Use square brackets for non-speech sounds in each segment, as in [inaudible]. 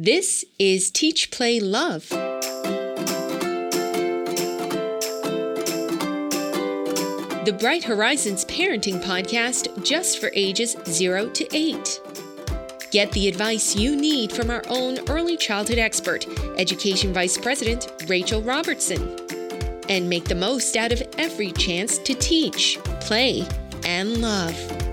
This is Teach Play Love. The Bright Horizons Parenting Podcast just for ages 0 to 8. Get the advice you need from our own early childhood expert, Education Vice President Rachel Robertson. And make the most out of every chance to teach, play, and love.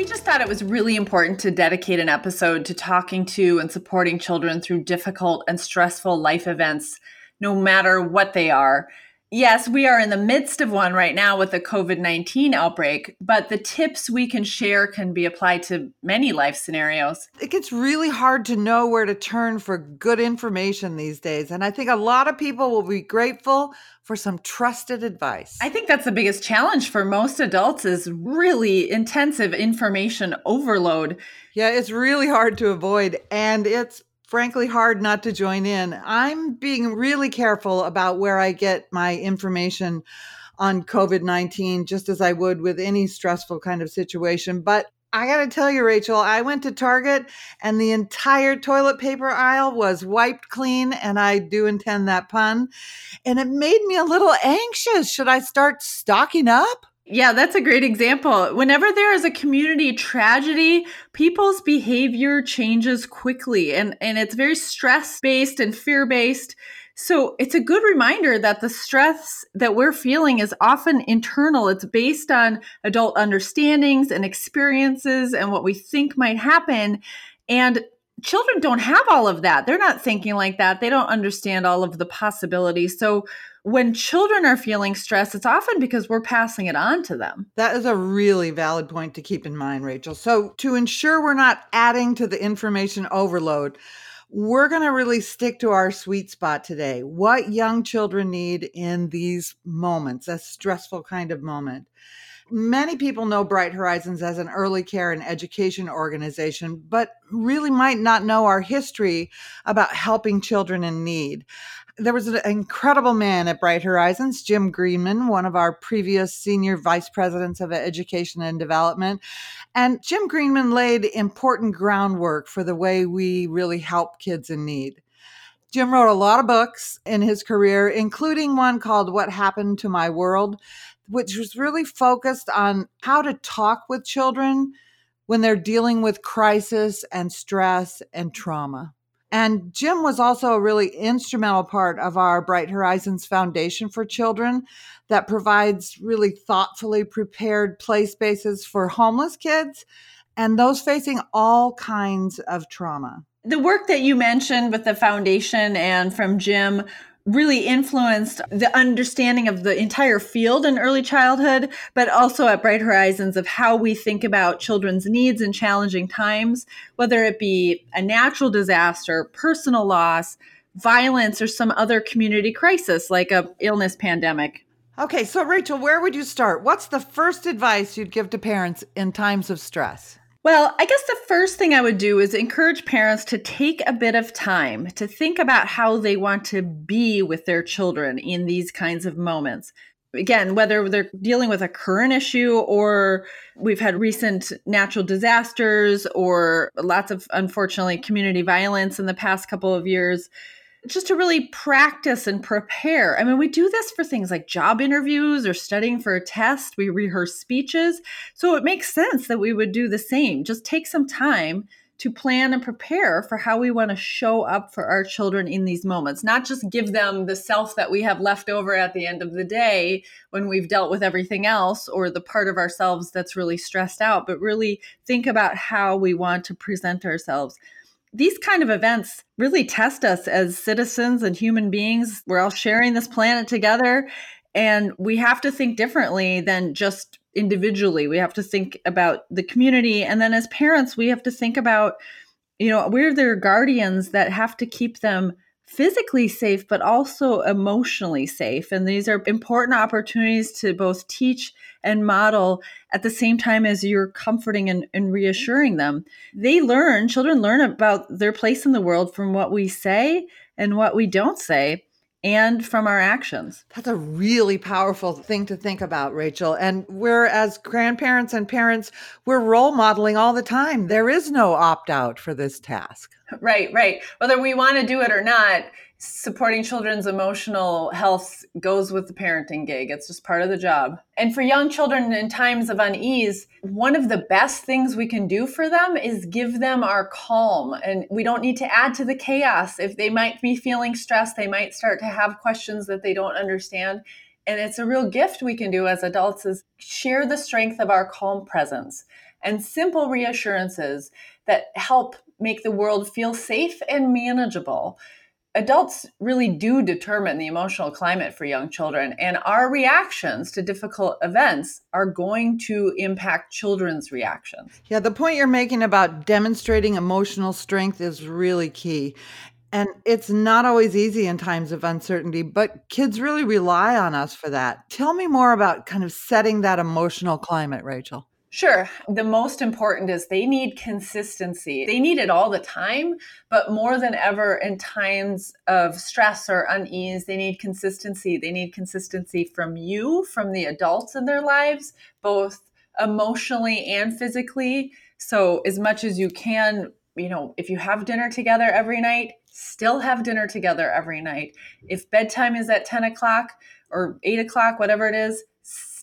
We just thought it was really important to dedicate an episode to talking to and supporting children through difficult and stressful life events, no matter what they are. Yes, we are in the midst of one right now with the COVID 19 outbreak, but the tips we can share can be applied to many life scenarios. It gets really hard to know where to turn for good information these days. And I think a lot of people will be grateful for some trusted advice. I think that's the biggest challenge for most adults is really intensive information overload. Yeah, it's really hard to avoid and it's frankly hard not to join in. I'm being really careful about where I get my information on COVID 19, just as I would with any stressful kind of situation. But I got to tell you, Rachel, I went to Target and the entire toilet paper aisle was wiped clean. And I do intend that pun. And it made me a little anxious. Should I start stocking up? Yeah, that's a great example. Whenever there is a community tragedy, people's behavior changes quickly and, and it's very stress based and fear based. So it's a good reminder that the stress that we're feeling is often internal. It's based on adult understandings and experiences and what we think might happen. And children don't have all of that. They're not thinking like that. They don't understand all of the possibilities. So when children are feeling stress, it's often because we're passing it on to them. That is a really valid point to keep in mind, Rachel. So, to ensure we're not adding to the information overload, we're going to really stick to our sweet spot today. What young children need in these moments, a stressful kind of moment. Many people know Bright Horizons as an early care and education organization, but really might not know our history about helping children in need there was an incredible man at Bright Horizons, Jim Greenman, one of our previous senior vice presidents of education and development. And Jim Greenman laid important groundwork for the way we really help kids in need. Jim wrote a lot of books in his career, including one called What Happened to My World, which was really focused on how to talk with children when they're dealing with crisis and stress and trauma. And Jim was also a really instrumental part of our Bright Horizons Foundation for Children that provides really thoughtfully prepared play spaces for homeless kids and those facing all kinds of trauma. The work that you mentioned with the foundation and from Jim really influenced the understanding of the entire field in early childhood, but also at Bright Horizons of how we think about children's needs in challenging times, whether it be a natural disaster, personal loss, violence, or some other community crisis like a illness pandemic. Okay, so Rachel, where would you start? What's the first advice you'd give to parents in times of stress? Well, I guess the first thing I would do is encourage parents to take a bit of time to think about how they want to be with their children in these kinds of moments. Again, whether they're dealing with a current issue or we've had recent natural disasters or lots of, unfortunately, community violence in the past couple of years just to really practice and prepare. I mean, we do this for things like job interviews or studying for a test, we rehearse speeches. So it makes sense that we would do the same. Just take some time to plan and prepare for how we want to show up for our children in these moments, not just give them the self that we have left over at the end of the day when we've dealt with everything else or the part of ourselves that's really stressed out, but really think about how we want to present ourselves these kind of events really test us as citizens and human beings. We're all sharing this planet together, and we have to think differently than just individually. We have to think about the community. And then as parents, we have to think about, you know, we're their guardians that have to keep them physically safe, but also emotionally safe. And these are important opportunities to both teach and model at the same time as you're comforting and, and, reassuring them. They learn, children learn about their place in the world from what we say and what we don't say. And from our actions. That's a really powerful thing to think about, Rachel. And we're, as grandparents and parents, we're role modeling all the time. There is no opt out for this task. [laughs] Right, right. Whether we want to do it or not, supporting children's emotional health goes with the parenting gig. It's just part of the job. And for young children in times of unease, one of the best things we can do for them is give them our calm. And we don't need to add to the chaos. If they might be feeling stressed, they might start to have questions that they don't understand. And it's a real gift we can do as adults is share the strength of our calm presence and simple reassurances that help make the world feel safe and manageable adults really do determine the emotional climate for young children and our reactions to difficult events are going to impact children's reactions. Yeah the point you're making about demonstrating emotional strength is really key. And it's not always easy in times of uncertainty but kids really rely on us for that. Tell me more about kind of setting that emotional climate rachel Sure. The most important is they need consistency. They need it all the time, but more than ever in times of stress or unease, they need consistency. They need consistency from you, from the adults in their lives, both emotionally and physically. So, as much as you can, you know, if you have dinner together every night, still have dinner together every night. If bedtime is at 10 o'clock or 8 o'clock, whatever it is,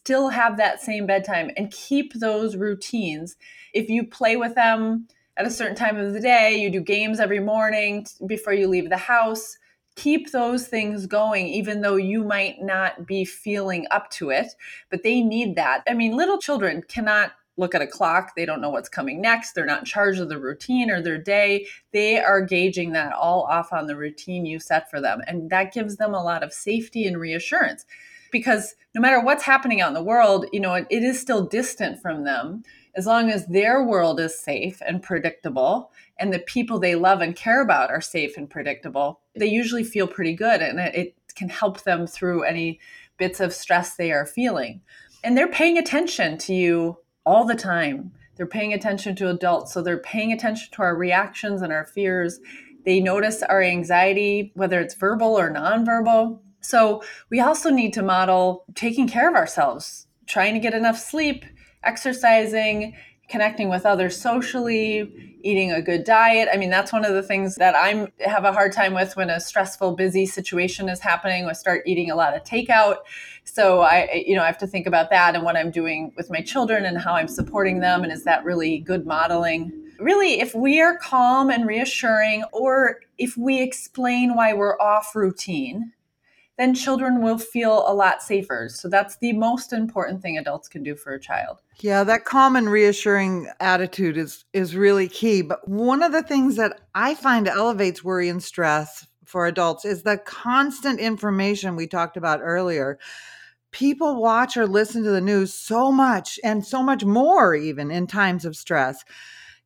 still have that same bedtime and keep those routines. If you play with them at a certain time of the day, you do games every morning before you leave the house, keep those things going, even though you might not be feeling up to it. But they need that. I mean, little children cannot look at a clock. They don't know what's coming next. They're not in charge of the routine or their day. They are gauging that all off on the routine you set for them. And that gives them a lot of safety and reassurance because no matter what's happening out in the world, you know, it, it is still distant from them. As long as their world is safe and predictable and the people they love and care about are safe and predictable, they usually feel pretty good and it, it can help them through any bits of stress they are feeling. And they're paying attention to you all the time. They're paying attention to adults. So they're paying attention to our reactions and our fears. They notice our anxiety, whether it's verbal or nonverbal. So we also need to model taking care of ourselves, trying to get enough sleep, exercising, connecting with others socially, eating a good diet. I mean, that's one of the things that I'm have a hard time with when a stressful, busy situation is happening. I start eating a lot of takeout. So I, you know, I have to think about that and what I'm doing with my children and how I'm supporting them. And is that really good modeling? Really, if we are calm and reassuring, or if we explain why we're off routine, then children will feel a lot safer. So that's the most important thing adults can do for a child. Yeah, that calm and reassuring attitude is is really key. But one of the things that I find elevates worry and stress for adults is the constant information we talked about earlier. People watch or listen to the news so much and so much more even in times of stress.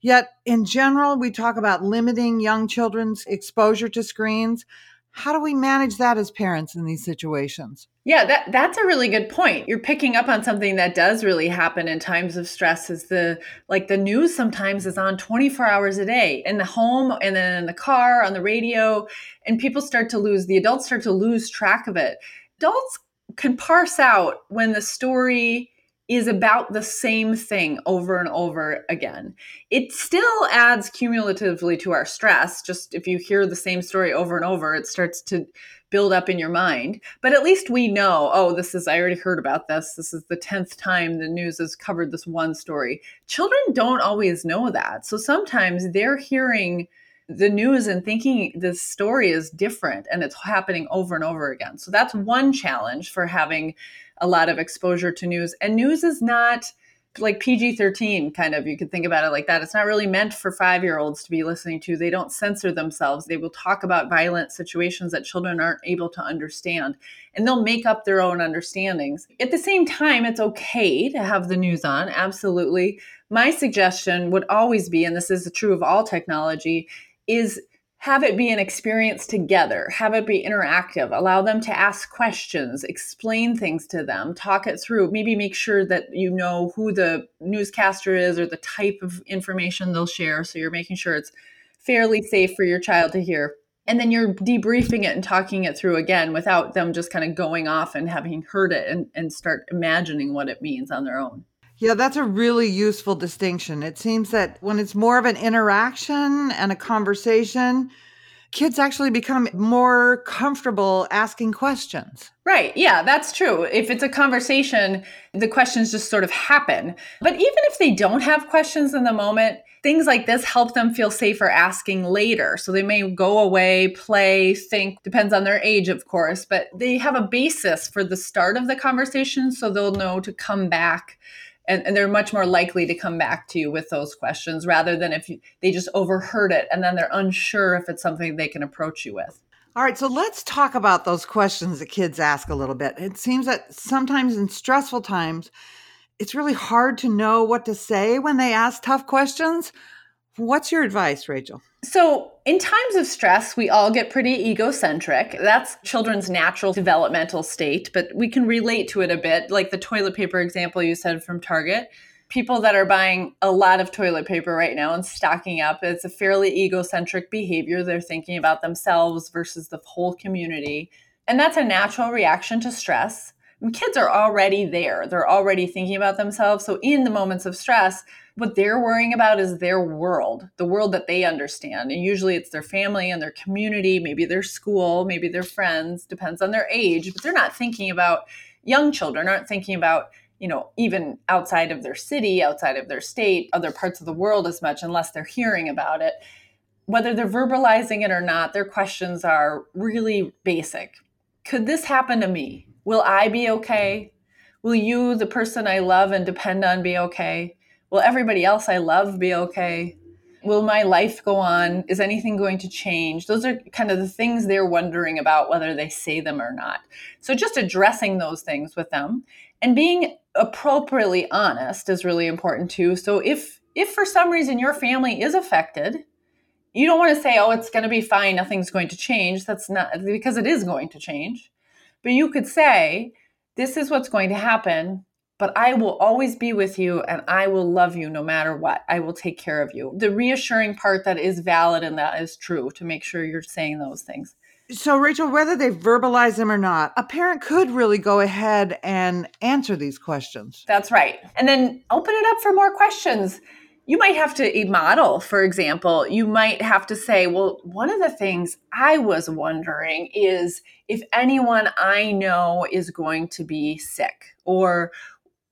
Yet in general, we talk about limiting young children's exposure to screens how do we manage that as parents in these situations? Yeah, that that's a really good point. You're picking up on something that does really happen in times of stress is the like the news sometimes is on 24 hours a day in the home and then in the car on the radio and people start to lose the adults start to lose track of it. Adults can parse out when the story is about the same thing over and over again. It still adds cumulatively to our stress. Just if you hear the same story over and over, it starts to build up in your mind. But at least we know, oh, this is, I already heard about this. This is the 10th time the news has covered this one story. Children don't always know that. So sometimes they're hearing the news and thinking the story is different and it's happening over and over again. So that's one challenge for having a lot of exposure to news. And news is not like PG 13, kind of. You could think about it like that. It's not really meant for five year olds to be listening to. They don't censor themselves. They will talk about violent situations that children aren't able to understand, and they'll make up their own understandings. At the same time, it's okay to have the news on, absolutely. My suggestion would always be, and this is true of all technology, is have it be an experience together, have it be interactive, allow them to ask questions, explain things to them, talk it through, maybe make sure that you know who the newscaster is or the type of information they'll share. So you're making sure it's fairly safe for your child to hear. and then you're debriefing it and talking it through again without them just kind of going off and having heard it and, and start imagining what it means on their own. Yeah, that's a really useful distinction. It seems that when it's more of an interaction and a conversation, kids actually become more comfortable asking questions. Right. Yeah, that's true. If it's a conversation, the questions just sort of happen. But even if they don't have questions in the moment, things like this help them feel safer asking later. So they may go away, play, think, depends on their age, of course, but they have a basis for the start of the conversation so they'll know to come back and, and, they're much more likely to come back to you with those questions rather than if you, they just overheard it and then they're unsure if it's something they can approach you with. All right, so let's talk about those questions that kids ask a little bit. It seems that sometimes in stressful times, it's really hard to know what to say when they ask tough questions. What's your advice, Rachel? So, in times of stress, we all get pretty egocentric. That's children's natural developmental state, but we can relate to it a bit, like the toilet paper example you said from Target. People that are buying a lot of toilet paper right now and stocking up, it's a fairly egocentric behavior. They're thinking about themselves versus the whole community. And that's a natural reaction to stress. Kids are already there, they're already thinking about themselves. So, in the moments of stress, what they're worrying about is their world, the world that they understand. And usually it's their family and their community, maybe their school, maybe their friends, depends on their age, but they're not thinking about young children, aren't thinking about, you know, even outside of their city, outside of their state, other parts of the world as much unless they're hearing about it. Whether they're verbalizing it or not, their questions are really basic. Could this happen to me? Will I be okay? Will you, the person I love and depend on, be okay? Will everybody else I love be okay? Will my life go on? Is anything going to change? Those are kind of the things they're wondering about, whether they say them or not. So, just addressing those things with them and being appropriately honest is really important too. So, if if for some reason your family is affected, you don't want to say, "Oh, it's going to be fine. Nothing's going to change." That's not because it is going to change. But you could say, "This is what's going to happen but I will always be with you and I will love you no matter what. I will take care of you. The reassuring part that is valid and that is true to make sure you're saying those things. So, Rachel, whether they verbalize them or not, a parent could really go ahead and answer these questions. That's right. And then open it up for more questions. You might have to model, for example, you might have to say, well, one of the things I was wondering is if anyone I know is going to be sick, or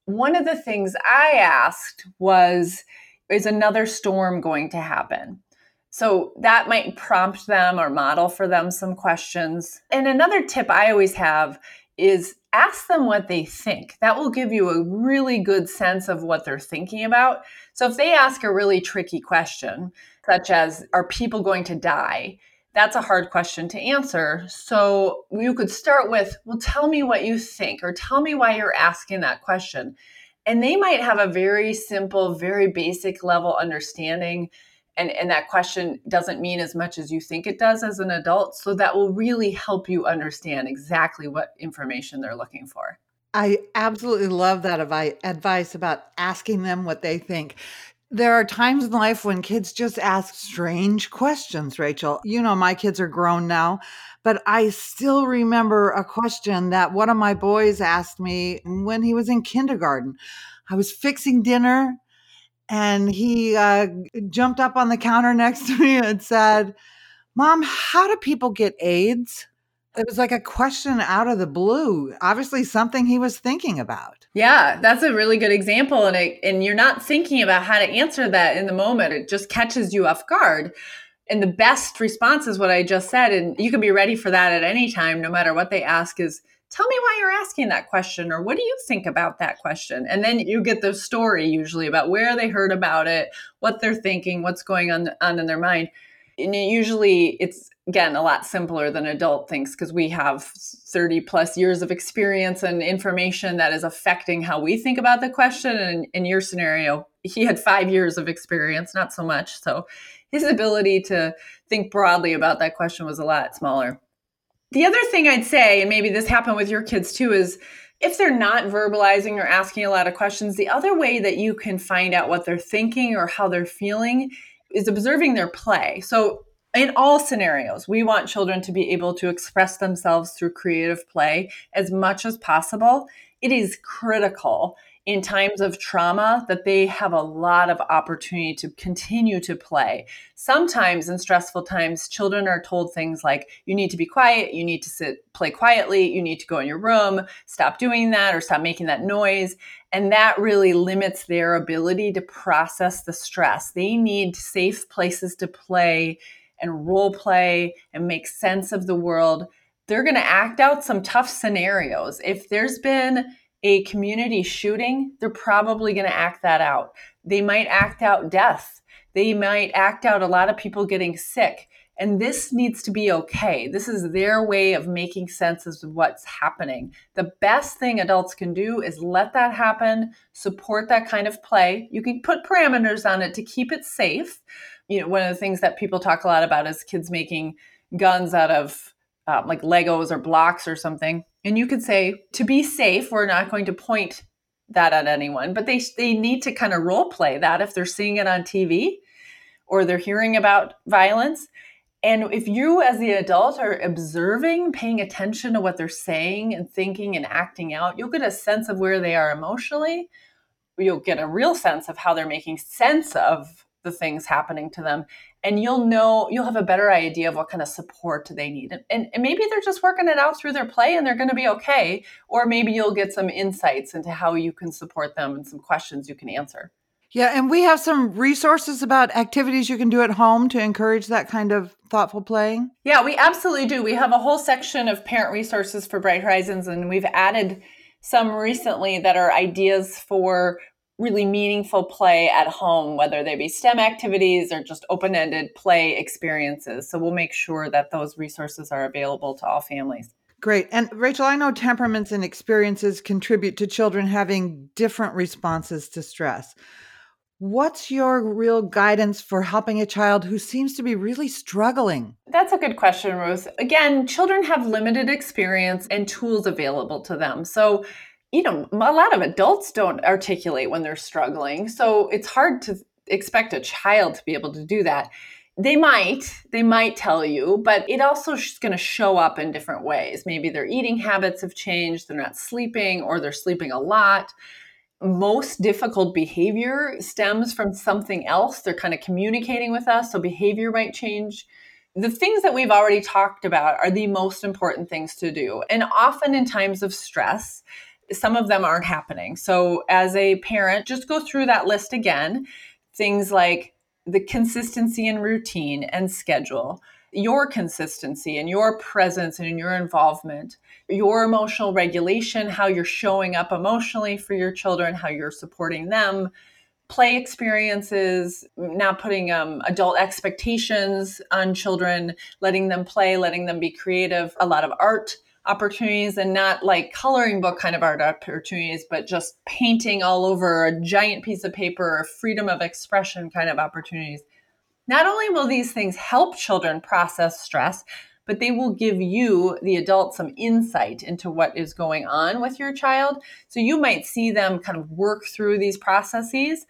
one of the things I asked was, is another storm going to happen? So that might prompt them or model for them some questions. And another tip I always have is ask them what they think. That will give you a really good sense of what they're thinking about. So if they ask a really tricky question, such as, Are people going to die? that's a hard question to answer. So you could start with, well, tell me what you think, or tell me why you're asking that question. And they might have a very simple, very basic level understanding. And, and that question doesn't mean as much as you think it does as an adult. So that will really help you understand exactly what information they're looking for. I absolutely love that advice about asking them what they think. There are times in life when kids just ask strange questions, Rachel. You know, my kids are grown now, but I still remember a question that one of my boys asked me when he was in kindergarten. I was fixing dinner and he uh, jumped up on the counter next to me and said, Mom, how do people get AIDS? It was like a question out of the blue, obviously something he was thinking about. Yeah, that's a really good example and it, and you're not thinking about how to answer that in the moment. It just catches you off guard. And the best response is what I just said and you can be ready for that at any time no matter what they ask is tell me why you're asking that question or what do you think about that question? And then you get the story usually about where they heard about it what they're thinking what's going on, on in their mind. And usually it's again a lot simpler than adult thinks because we have 30 plus years of experience and information that is affecting how we think about the question. And in your scenario he had five years of experience not so much. So his ability to think broadly about that question was a lot smaller the other thing i'd say and maybe this happened with your kids too is if they're not verbalizing or asking a lot of questions the other way that you can find out what they're thinking or how they're feeling is observing their play. So in all scenarios, we want children to be able to express themselves through creative play as much as possible. It is critical in times of trauma that they have a lot of opportunity to continue to play. Sometimes in stressful times, children are told things like, you need to be quiet, you need to sit, play quietly, you need to go in your room, stop doing that, or stop making that noise. And that really limits their ability to process the stress. They need safe places to play and role play and make sense of the world. They're going to act out some tough scenarios. If there's been a community shooting, they're probably going to act that out. They might act out death. They might act out a lot of people getting sick. And this needs to be okay. This is their way of making sense of what's happening. The best thing adults can do is let that happen, support that kind of play. You can put parameters on it to keep it safe. You know, one of the things that people talk a lot about is kids making guns out of um, like Legos or blocks or something. And you could say, to be safe, we're not going to point that at anyone, but they they need to kind of role play that if they're seeing it on TV or they're hearing about violence. And if you, as the adult, are observing, paying attention to what they're saying and thinking and acting out, you'll get a sense of where they are emotionally. You'll get a real sense of how they're making sense of the things happening to them and you'll know you'll have a better idea of what kind of support they need. And, and maybe they're just working it out through their play and they're going to be okay or maybe you'll get some insights into how you can support them and some questions you can answer. Yeah and we have some resources about activities you can do at home to encourage that kind of thoughtful playing. Yeah we absolutely do. We have a whole section of parent resources for bright horizons and we've added some recently that are ideas for really meaningful play at home, whether they be STEM activities or just open ended play experiences. So we'll make sure that those resources are available to all families. Great. And Rachel, I know temperaments and experiences contribute to children having different responses to stress. What's your real guidance for helping a child who seems to be really struggling? That's a good question, Ruth. Again, children have limited experience and tools available to them. So you know, a lot of adults don't articulate when they're struggling. So it's hard to expect a child to be able to do that. They might, they might tell you, but it also is going to show up in different ways. Maybe their eating habits have changed, they're not sleeping, or they're sleeping a lot. Most difficult behavior stems from something else. They're kind of communicating with us, so behavior might change the things that we've already talked about are the most important things to do. And often in times of stress, some of them aren't happening. So, as a parent, just go through that list again. Things like the consistency and routine and schedule, your consistency and your presence and your involvement, your emotional regulation, how you're showing up emotionally for your children, how you're supporting them, play experiences, not putting um, adult expectations on children, letting them play, letting them be creative, a lot of art opportunities and not like coloring book kind of art opportunities, but just painting all over a giant piece of paper or freedom of expression kind of opportunities. Not only will these things help children process stress, but they will give you, the adult, some insight into what is going on with your child. So you might see them kind of work through these processes.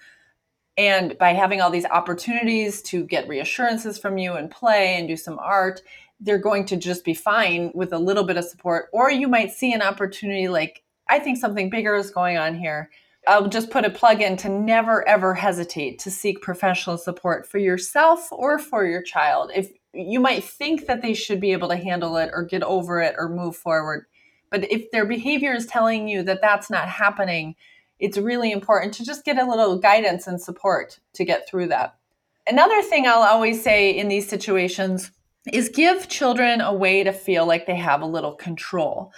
And by having all these opportunities to get reassurances from you and play and do some art, they're going to just be fine with a little bit of support. Or you might see an opportunity like, I think something bigger is going on here. I'll just put a plug in to never ever hesitate to seek professional support for yourself or for your child. If you might think that they should be able to handle it or get over it or move forward, but if their behavior is telling you that that's not happening, it's really important to just get a little guidance and support to get through that. Another thing I'll always say in these situations is give children a way to feel like they have a little control.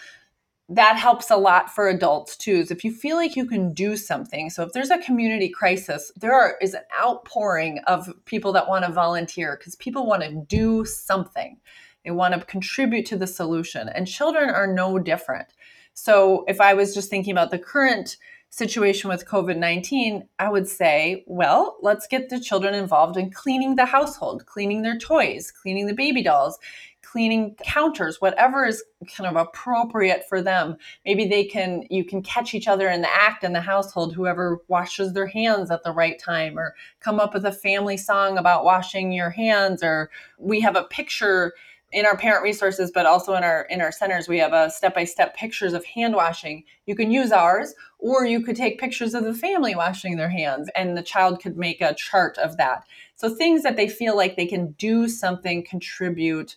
That helps a lot for adults too. Is if you feel like you can do something. So if there's a community crisis, there are, is an outpouring of people that want to volunteer because people want to do something. They want to contribute to the solution, and children are no different. So if I was just thinking about the current situation with COVID 19, I would say, well, let's get the children involved in cleaning the household, cleaning their toys, cleaning the baby dolls, cleaning counters, whatever is kind of appropriate for them. Maybe they can, you can catch each other in the act in the household, whoever washes their hands at the right time, or come up with a family song about washing your hands, or we have a picture in our parent resources but also in our in our centers we have a step-by-step pictures of hand washing you can use ours or you could take pictures of the family washing their hands and the child could make a chart of that so things that they feel like they can do something contribute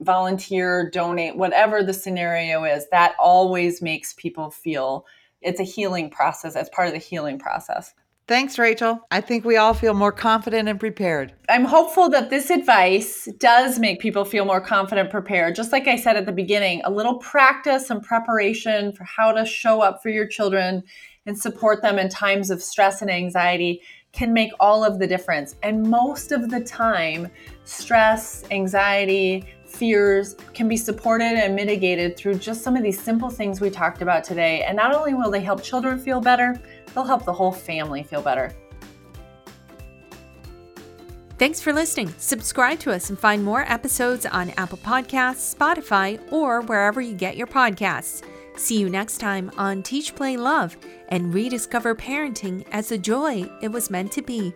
volunteer, donate, whatever the scenario is, that always makes people feel it's a healing process as part of the healing process. Thanks, Rachel. I think we all feel more confident and prepared. I'm hopeful that this advice does make people feel more confident, prepared. Just like I said at the beginning, a little practice and preparation for how to show up for your children and support them in times of stress and anxiety can make all of the difference. And most of the time, stress, anxiety, fears can be supported and mitigated through just some of these simple things we talked about today. And not only will they help children feel better, they'll help the whole family feel better. Thanks for listening. Subscribe to us and find more episodes on Apple Podcasts, Spotify, or wherever you get your podcasts. See you next time on Teach, Play, Love and rediscover parenting as the joy it was meant to be.